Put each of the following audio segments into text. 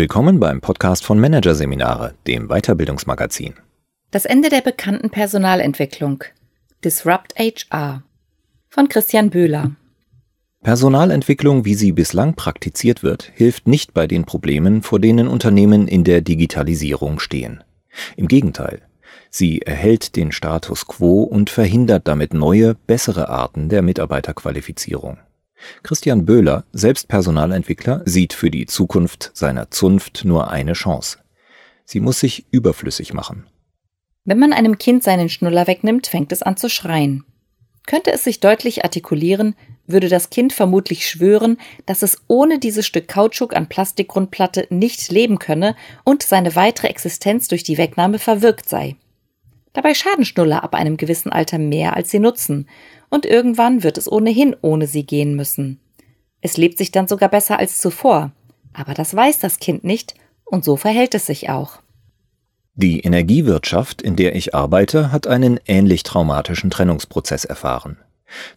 Willkommen beim Podcast von Managerseminare, dem Weiterbildungsmagazin. Das Ende der bekannten Personalentwicklung. Disrupt HR von Christian Böhler. Personalentwicklung, wie sie bislang praktiziert wird, hilft nicht bei den Problemen, vor denen Unternehmen in der Digitalisierung stehen. Im Gegenteil, sie erhält den Status quo und verhindert damit neue, bessere Arten der Mitarbeiterqualifizierung. Christian Böhler, selbst Personalentwickler, sieht für die Zukunft seiner Zunft nur eine Chance. Sie muss sich überflüssig machen. Wenn man einem Kind seinen Schnuller wegnimmt, fängt es an zu schreien. Könnte es sich deutlich artikulieren, würde das Kind vermutlich schwören, dass es ohne dieses Stück Kautschuk an Plastikgrundplatte nicht leben könne und seine weitere Existenz durch die Wegnahme verwirkt sei. Dabei schaden Schnuller ab einem gewissen Alter mehr, als sie nutzen, und irgendwann wird es ohnehin ohne sie gehen müssen. Es lebt sich dann sogar besser als zuvor, aber das weiß das Kind nicht, und so verhält es sich auch. Die Energiewirtschaft, in der ich arbeite, hat einen ähnlich traumatischen Trennungsprozess erfahren.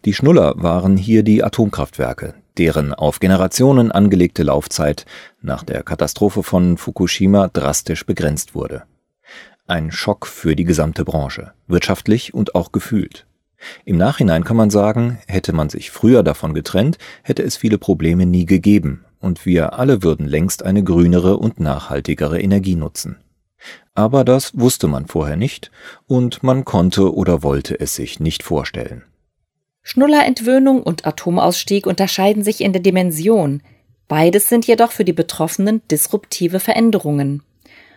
Die Schnuller waren hier die Atomkraftwerke, deren auf Generationen angelegte Laufzeit nach der Katastrophe von Fukushima drastisch begrenzt wurde. Ein Schock für die gesamte Branche, wirtschaftlich und auch gefühlt. Im Nachhinein kann man sagen, hätte man sich früher davon getrennt, hätte es viele Probleme nie gegeben und wir alle würden längst eine grünere und nachhaltigere Energie nutzen. Aber das wusste man vorher nicht und man konnte oder wollte es sich nicht vorstellen. Schnullerentwöhnung und Atomausstieg unterscheiden sich in der Dimension. Beides sind jedoch für die Betroffenen disruptive Veränderungen.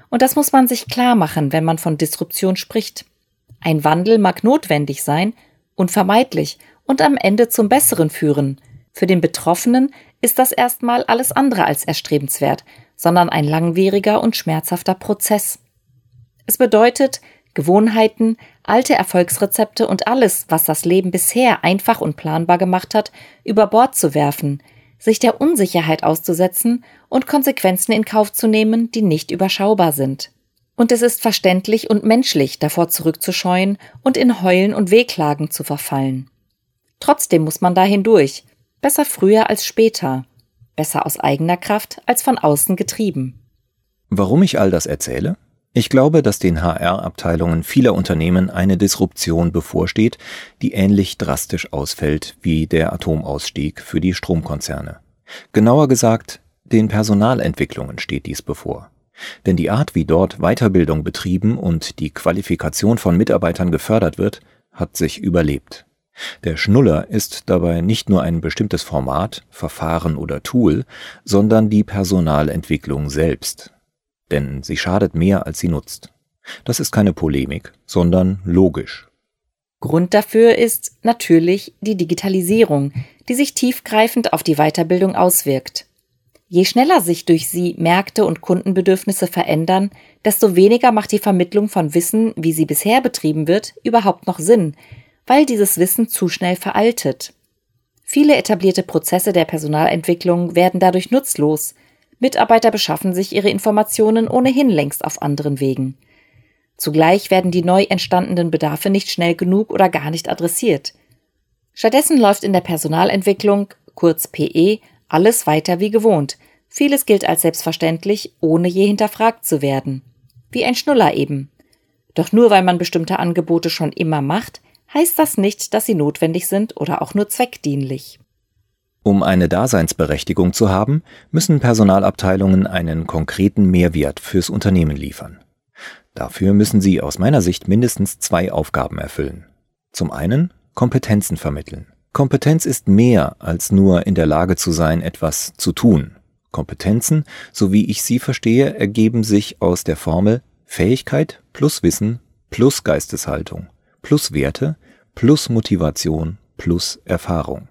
Und das muss man sich klar machen, wenn man von Disruption spricht. Ein Wandel mag notwendig sein, unvermeidlich und am Ende zum Besseren führen. Für den Betroffenen ist das erstmal alles andere als erstrebenswert, sondern ein langwieriger und schmerzhafter Prozess. Es bedeutet, Gewohnheiten, alte Erfolgsrezepte und alles, was das Leben bisher einfach und planbar gemacht hat, über Bord zu werfen, sich der Unsicherheit auszusetzen und Konsequenzen in Kauf zu nehmen, die nicht überschaubar sind. Und es ist verständlich und menschlich, davor zurückzuscheuen und in Heulen und Wehklagen zu verfallen. Trotzdem muss man da hindurch. Besser früher als später. Besser aus eigener Kraft als von außen getrieben. Warum ich all das erzähle? Ich glaube, dass den HR-Abteilungen vieler Unternehmen eine Disruption bevorsteht, die ähnlich drastisch ausfällt wie der Atomausstieg für die Stromkonzerne. Genauer gesagt, den Personalentwicklungen steht dies bevor. Denn die Art, wie dort Weiterbildung betrieben und die Qualifikation von Mitarbeitern gefördert wird, hat sich überlebt. Der Schnuller ist dabei nicht nur ein bestimmtes Format, Verfahren oder Tool, sondern die Personalentwicklung selbst. Denn sie schadet mehr, als sie nutzt. Das ist keine Polemik, sondern logisch. Grund dafür ist natürlich die Digitalisierung, die sich tiefgreifend auf die Weiterbildung auswirkt. Je schneller sich durch sie Märkte und Kundenbedürfnisse verändern, desto weniger macht die Vermittlung von Wissen, wie sie bisher betrieben wird, überhaupt noch Sinn, weil dieses Wissen zu schnell veraltet. Viele etablierte Prozesse der Personalentwicklung werden dadurch nutzlos. Mitarbeiter beschaffen sich ihre Informationen ohnehin längst auf anderen Wegen. Zugleich werden die neu entstandenen Bedarfe nicht schnell genug oder gar nicht adressiert. Stattdessen läuft in der Personalentwicklung, kurz PE, alles weiter wie gewohnt. Vieles gilt als selbstverständlich, ohne je hinterfragt zu werden. Wie ein Schnuller eben. Doch nur weil man bestimmte Angebote schon immer macht, heißt das nicht, dass sie notwendig sind oder auch nur zweckdienlich. Um eine Daseinsberechtigung zu haben, müssen Personalabteilungen einen konkreten Mehrwert fürs Unternehmen liefern. Dafür müssen sie aus meiner Sicht mindestens zwei Aufgaben erfüllen. Zum einen Kompetenzen vermitteln. Kompetenz ist mehr als nur in der Lage zu sein, etwas zu tun. Kompetenzen, so wie ich sie verstehe, ergeben sich aus der Formel Fähigkeit plus Wissen plus Geisteshaltung plus Werte plus Motivation plus Erfahrung.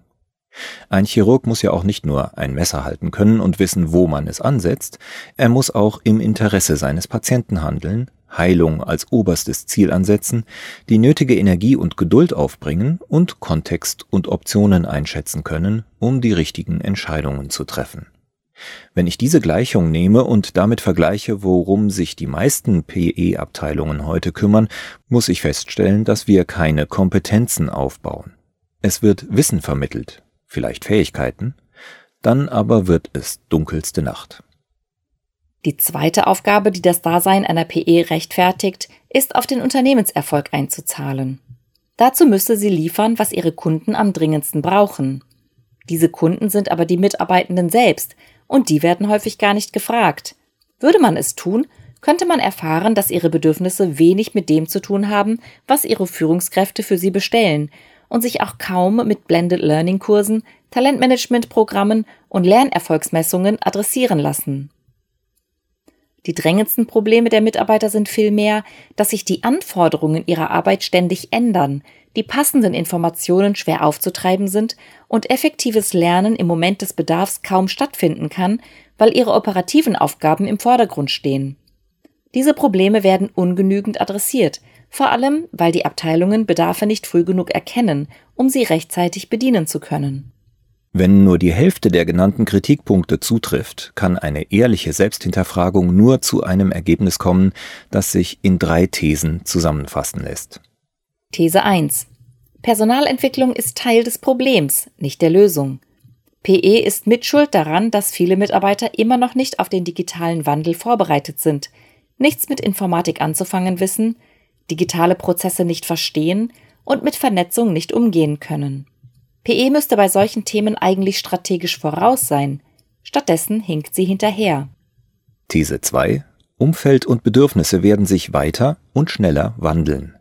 Ein Chirurg muss ja auch nicht nur ein Messer halten können und wissen, wo man es ansetzt, er muss auch im Interesse seines Patienten handeln, Heilung als oberstes Ziel ansetzen, die nötige Energie und Geduld aufbringen und Kontext und Optionen einschätzen können, um die richtigen Entscheidungen zu treffen. Wenn ich diese Gleichung nehme und damit vergleiche, worum sich die meisten PE-Abteilungen heute kümmern, muss ich feststellen, dass wir keine Kompetenzen aufbauen. Es wird Wissen vermittelt, vielleicht Fähigkeiten, dann aber wird es dunkelste Nacht. Die zweite Aufgabe, die das Dasein einer PE rechtfertigt, ist auf den Unternehmenserfolg einzuzahlen. Dazu müsse sie liefern, was ihre Kunden am dringendsten brauchen. Diese Kunden sind aber die Mitarbeitenden selbst, und die werden häufig gar nicht gefragt. Würde man es tun, könnte man erfahren, dass ihre Bedürfnisse wenig mit dem zu tun haben, was ihre Führungskräfte für sie bestellen und sich auch kaum mit Blended Learning Kursen, Talentmanagement-Programmen und Lernerfolgsmessungen adressieren lassen. Die drängendsten Probleme der Mitarbeiter sind vielmehr, dass sich die Anforderungen ihrer Arbeit ständig ändern, die passenden Informationen schwer aufzutreiben sind und effektives Lernen im Moment des Bedarfs kaum stattfinden kann, weil ihre operativen Aufgaben im Vordergrund stehen. Diese Probleme werden ungenügend adressiert, vor allem weil die Abteilungen Bedarfe nicht früh genug erkennen, um sie rechtzeitig bedienen zu können. Wenn nur die Hälfte der genannten Kritikpunkte zutrifft, kann eine ehrliche Selbsthinterfragung nur zu einem Ergebnis kommen, das sich in drei Thesen zusammenfassen lässt. These 1. Personalentwicklung ist Teil des Problems, nicht der Lösung. PE ist mitschuld daran, dass viele Mitarbeiter immer noch nicht auf den digitalen Wandel vorbereitet sind, nichts mit Informatik anzufangen wissen, digitale Prozesse nicht verstehen und mit Vernetzung nicht umgehen können. PE müsste bei solchen Themen eigentlich strategisch voraus sein. Stattdessen hinkt sie hinterher. These 2. Umfeld und Bedürfnisse werden sich weiter und schneller wandeln.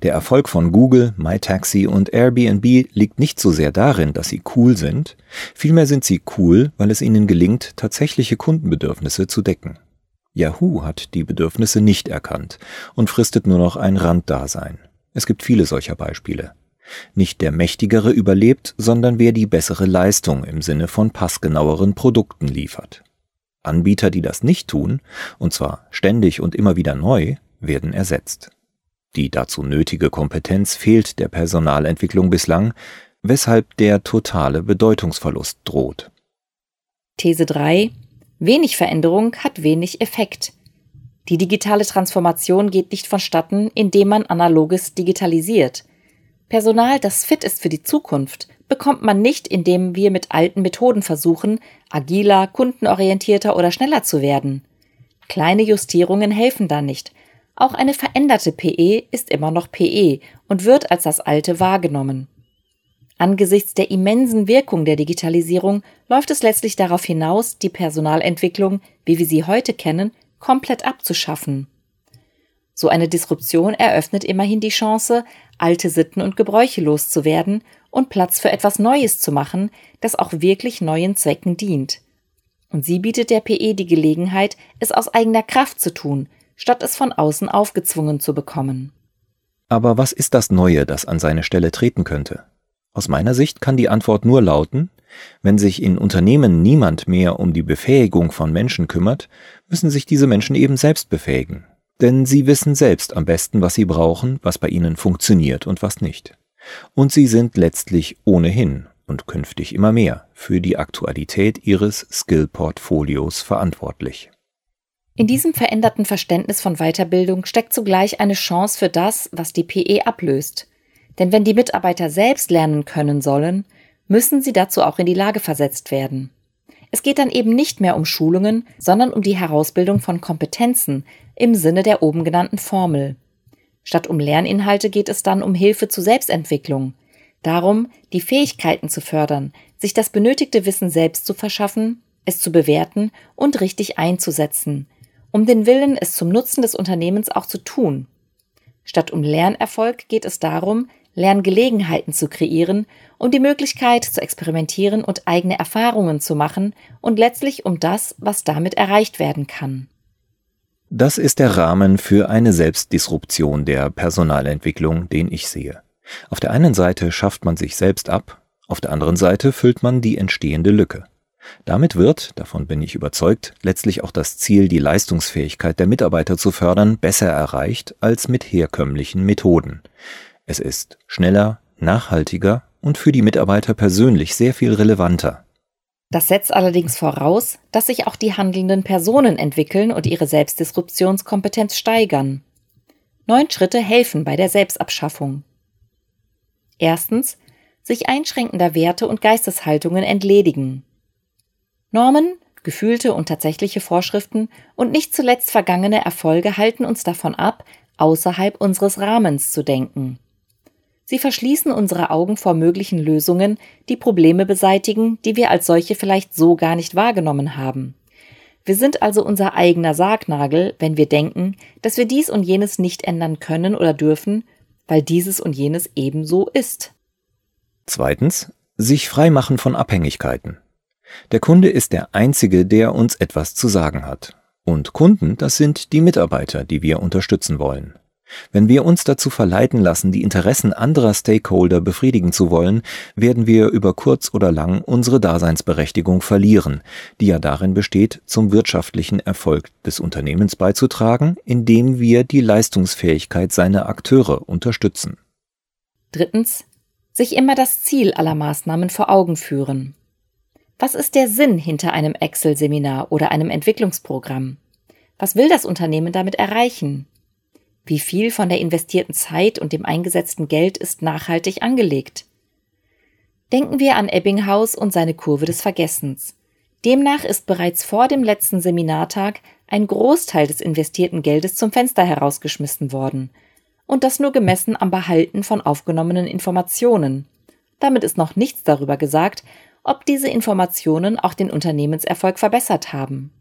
Der Erfolg von Google, MyTaxi und Airbnb liegt nicht so sehr darin, dass sie cool sind, vielmehr sind sie cool, weil es ihnen gelingt, tatsächliche Kundenbedürfnisse zu decken. Yahoo hat die Bedürfnisse nicht erkannt und fristet nur noch ein Randdasein. Es gibt viele solcher Beispiele. Nicht der Mächtigere überlebt, sondern wer die bessere Leistung im Sinne von passgenaueren Produkten liefert. Anbieter, die das nicht tun, und zwar ständig und immer wieder neu, werden ersetzt. Die dazu nötige Kompetenz fehlt der Personalentwicklung bislang, weshalb der totale Bedeutungsverlust droht. These 3. Wenig Veränderung hat wenig Effekt. Die digitale Transformation geht nicht vonstatten, indem man analoges digitalisiert. Personal, das fit ist für die Zukunft, bekommt man nicht, indem wir mit alten Methoden versuchen, agiler, kundenorientierter oder schneller zu werden. Kleine Justierungen helfen da nicht. Auch eine veränderte PE ist immer noch PE und wird als das alte wahrgenommen. Angesichts der immensen Wirkung der Digitalisierung läuft es letztlich darauf hinaus, die Personalentwicklung, wie wir sie heute kennen, komplett abzuschaffen. So eine Disruption eröffnet immerhin die Chance, alte Sitten und Gebräuche loszuwerden und Platz für etwas Neues zu machen, das auch wirklich neuen Zwecken dient. Und sie bietet der PE die Gelegenheit, es aus eigener Kraft zu tun, statt es von außen aufgezwungen zu bekommen. Aber was ist das Neue, das an seine Stelle treten könnte? Aus meiner Sicht kann die Antwort nur lauten, wenn sich in Unternehmen niemand mehr um die Befähigung von Menschen kümmert, müssen sich diese Menschen eben selbst befähigen denn sie wissen selbst am besten, was sie brauchen, was bei ihnen funktioniert und was nicht. Und sie sind letztlich ohnehin und künftig immer mehr für die Aktualität ihres Skill-Portfolios verantwortlich. In diesem veränderten Verständnis von Weiterbildung steckt zugleich eine Chance für das, was die PE ablöst. Denn wenn die Mitarbeiter selbst lernen können sollen, müssen sie dazu auch in die Lage versetzt werden. Es geht dann eben nicht mehr um Schulungen, sondern um die Herausbildung von Kompetenzen im Sinne der oben genannten Formel. Statt um Lerninhalte geht es dann um Hilfe zur Selbstentwicklung, darum, die Fähigkeiten zu fördern, sich das benötigte Wissen selbst zu verschaffen, es zu bewerten und richtig einzusetzen, um den Willen, es zum Nutzen des Unternehmens auch zu tun. Statt um Lernerfolg geht es darum, Lerngelegenheiten zu kreieren, um die Möglichkeit zu experimentieren und eigene Erfahrungen zu machen und letztlich um das, was damit erreicht werden kann. Das ist der Rahmen für eine Selbstdisruption der Personalentwicklung, den ich sehe. Auf der einen Seite schafft man sich selbst ab, auf der anderen Seite füllt man die entstehende Lücke. Damit wird, davon bin ich überzeugt, letztlich auch das Ziel, die Leistungsfähigkeit der Mitarbeiter zu fördern, besser erreicht als mit herkömmlichen Methoden. Es ist schneller, nachhaltiger und für die Mitarbeiter persönlich sehr viel relevanter. Das setzt allerdings voraus, dass sich auch die handelnden Personen entwickeln und ihre Selbstdisruptionskompetenz steigern. Neun Schritte helfen bei der Selbstabschaffung. Erstens, sich einschränkender Werte und Geisteshaltungen entledigen. Normen, Gefühlte und tatsächliche Vorschriften und nicht zuletzt vergangene Erfolge halten uns davon ab, außerhalb unseres Rahmens zu denken. Sie verschließen unsere Augen vor möglichen Lösungen, die Probleme beseitigen, die wir als solche vielleicht so gar nicht wahrgenommen haben. Wir sind also unser eigener Sargnagel, wenn wir denken, dass wir dies und jenes nicht ändern können oder dürfen, weil dieses und jenes ebenso ist. Zweitens, sich freimachen von Abhängigkeiten. Der Kunde ist der Einzige, der uns etwas zu sagen hat. Und Kunden, das sind die Mitarbeiter, die wir unterstützen wollen. Wenn wir uns dazu verleiten lassen, die Interessen anderer Stakeholder befriedigen zu wollen, werden wir über kurz oder lang unsere Daseinsberechtigung verlieren, die ja darin besteht, zum wirtschaftlichen Erfolg des Unternehmens beizutragen, indem wir die Leistungsfähigkeit seiner Akteure unterstützen. Drittens, sich immer das Ziel aller Maßnahmen vor Augen führen. Was ist der Sinn hinter einem Excel-Seminar oder einem Entwicklungsprogramm? Was will das Unternehmen damit erreichen? Wie viel von der investierten Zeit und dem eingesetzten Geld ist nachhaltig angelegt? Denken wir an Ebbinghaus und seine Kurve des Vergessens. Demnach ist bereits vor dem letzten Seminartag ein Großteil des investierten Geldes zum Fenster herausgeschmissen worden – und das nur gemessen am Behalten von aufgenommenen Informationen. Damit ist noch nichts darüber gesagt, ob diese Informationen auch den Unternehmenserfolg verbessert haben.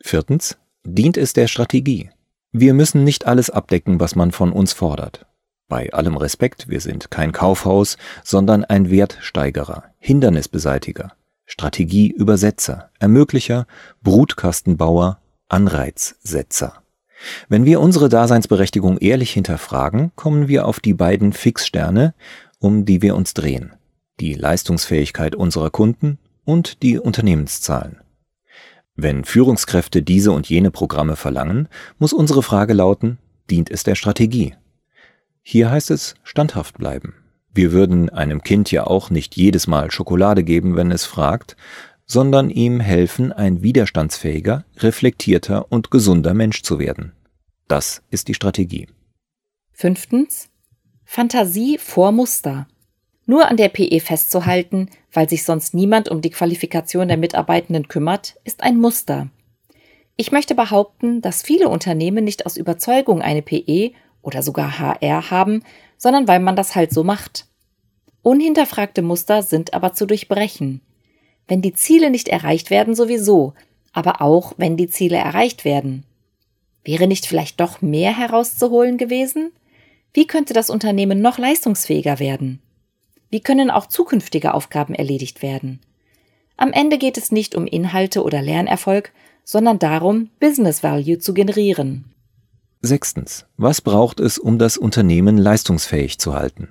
Viertens. Dient es der Strategie? Wir müssen nicht alles abdecken, was man von uns fordert. Bei allem Respekt, wir sind kein Kaufhaus, sondern ein Wertsteigerer, Hindernisbeseitiger, Strategieübersetzer, Ermöglicher, Brutkastenbauer, Anreizsetzer. Wenn wir unsere Daseinsberechtigung ehrlich hinterfragen, kommen wir auf die beiden Fixsterne, um die wir uns drehen. Die Leistungsfähigkeit unserer Kunden und die Unternehmenszahlen. Wenn Führungskräfte diese und jene Programme verlangen, muss unsere Frage lauten, dient es der Strategie? Hier heißt es standhaft bleiben. Wir würden einem Kind ja auch nicht jedes Mal Schokolade geben, wenn es fragt, sondern ihm helfen, ein widerstandsfähiger, reflektierter und gesunder Mensch zu werden. Das ist die Strategie. Fünftens. Fantasie vor Muster. Nur an der PE festzuhalten, weil sich sonst niemand um die Qualifikation der Mitarbeitenden kümmert, ist ein Muster. Ich möchte behaupten, dass viele Unternehmen nicht aus Überzeugung eine PE oder sogar HR haben, sondern weil man das halt so macht. Unhinterfragte Muster sind aber zu durchbrechen wenn die Ziele nicht erreicht werden sowieso, aber auch wenn die Ziele erreicht werden. Wäre nicht vielleicht doch mehr herauszuholen gewesen? Wie könnte das Unternehmen noch leistungsfähiger werden? Wie können auch zukünftige Aufgaben erledigt werden? Am Ende geht es nicht um Inhalte oder Lernerfolg, sondern darum, Business Value zu generieren. Sechstens. Was braucht es, um das Unternehmen leistungsfähig zu halten?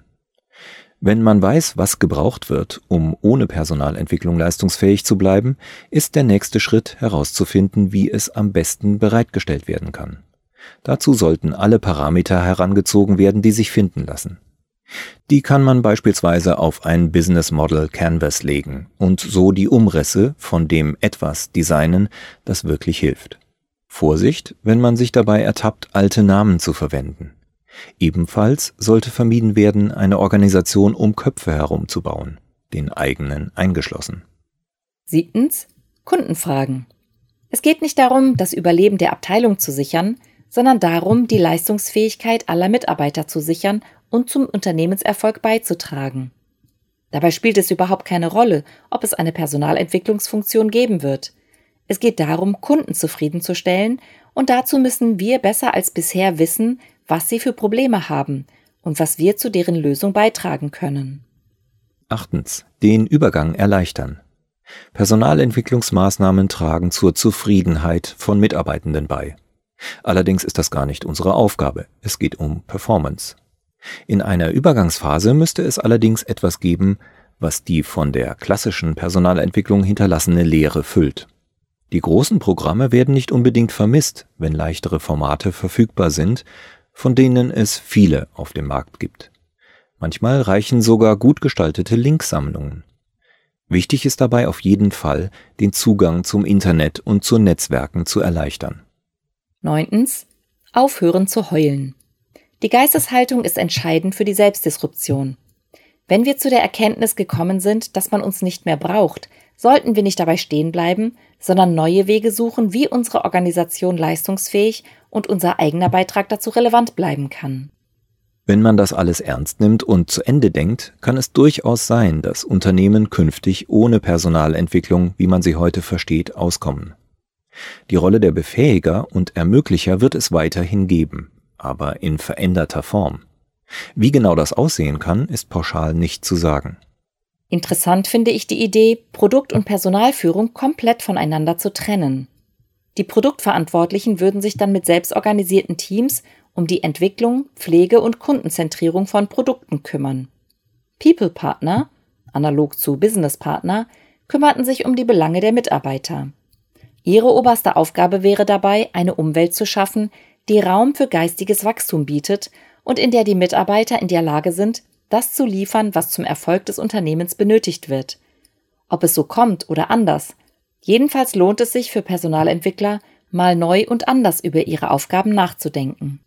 Wenn man weiß, was gebraucht wird, um ohne Personalentwicklung leistungsfähig zu bleiben, ist der nächste Schritt herauszufinden, wie es am besten bereitgestellt werden kann. Dazu sollten alle Parameter herangezogen werden, die sich finden lassen. Die kann man beispielsweise auf ein Business Model Canvas legen und so die Umrisse von dem etwas designen, das wirklich hilft. Vorsicht, wenn man sich dabei ertappt, alte Namen zu verwenden. Ebenfalls sollte vermieden werden, eine Organisation um Köpfe herumzubauen, den eigenen eingeschlossen. Siebtens. Kundenfragen. Es geht nicht darum, das Überleben der Abteilung zu sichern, sondern darum, die Leistungsfähigkeit aller Mitarbeiter zu sichern und zum Unternehmenserfolg beizutragen. Dabei spielt es überhaupt keine Rolle, ob es eine Personalentwicklungsfunktion geben wird. Es geht darum, Kunden zufriedenzustellen, und dazu müssen wir besser als bisher wissen, was sie für Probleme haben und was wir zu deren Lösung beitragen können. Achtens. Den Übergang erleichtern. Personalentwicklungsmaßnahmen tragen zur Zufriedenheit von Mitarbeitenden bei. Allerdings ist das gar nicht unsere Aufgabe. Es geht um Performance. In einer Übergangsphase müsste es allerdings etwas geben, was die von der klassischen Personalentwicklung hinterlassene Lehre füllt. Die großen Programme werden nicht unbedingt vermisst, wenn leichtere Formate verfügbar sind, von denen es viele auf dem Markt gibt. Manchmal reichen sogar gut gestaltete Linksammlungen. Wichtig ist dabei auf jeden Fall, den Zugang zum Internet und zu Netzwerken zu erleichtern. Neuntens. Aufhören zu heulen. Die Geisteshaltung ist entscheidend für die Selbstdisruption. Wenn wir zu der Erkenntnis gekommen sind, dass man uns nicht mehr braucht, sollten wir nicht dabei stehen bleiben, sondern neue Wege suchen, wie unsere Organisation leistungsfähig und unser eigener Beitrag dazu relevant bleiben kann. Wenn man das alles ernst nimmt und zu Ende denkt, kann es durchaus sein, dass Unternehmen künftig ohne Personalentwicklung, wie man sie heute versteht, auskommen. Die Rolle der Befähiger und Ermöglicher wird es weiterhin geben, aber in veränderter Form. Wie genau das aussehen kann, ist pauschal nicht zu sagen. Interessant finde ich die Idee, Produkt- und Personalführung komplett voneinander zu trennen. Die Produktverantwortlichen würden sich dann mit selbstorganisierten Teams um die Entwicklung, Pflege und Kundenzentrierung von Produkten kümmern. People Partner, analog zu Business Partner, kümmerten sich um die Belange der Mitarbeiter. Ihre oberste Aufgabe wäre dabei, eine Umwelt zu schaffen, die Raum für geistiges Wachstum bietet und in der die Mitarbeiter in der Lage sind, das zu liefern, was zum Erfolg des Unternehmens benötigt wird. Ob es so kommt oder anders. Jedenfalls lohnt es sich für Personalentwickler, mal neu und anders über ihre Aufgaben nachzudenken.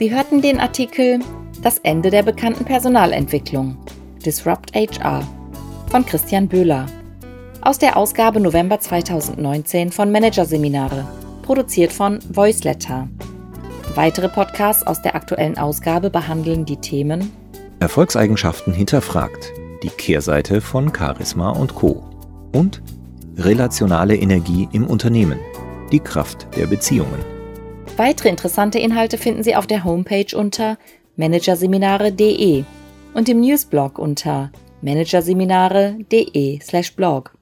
Sie hörten den Artikel Das Ende der bekannten Personalentwicklung Disrupt HR von Christian Böhler aus der Ausgabe November 2019 von Managerseminare, produziert von Voiceletter. Weitere Podcasts aus der aktuellen Ausgabe behandeln die Themen Erfolgseigenschaften hinterfragt, die Kehrseite von Charisma und Co. und relationale Energie im Unternehmen, die Kraft der Beziehungen. Weitere interessante Inhalte finden Sie auf der Homepage unter managerseminare.de und im Newsblog unter managerseminare.de/blog.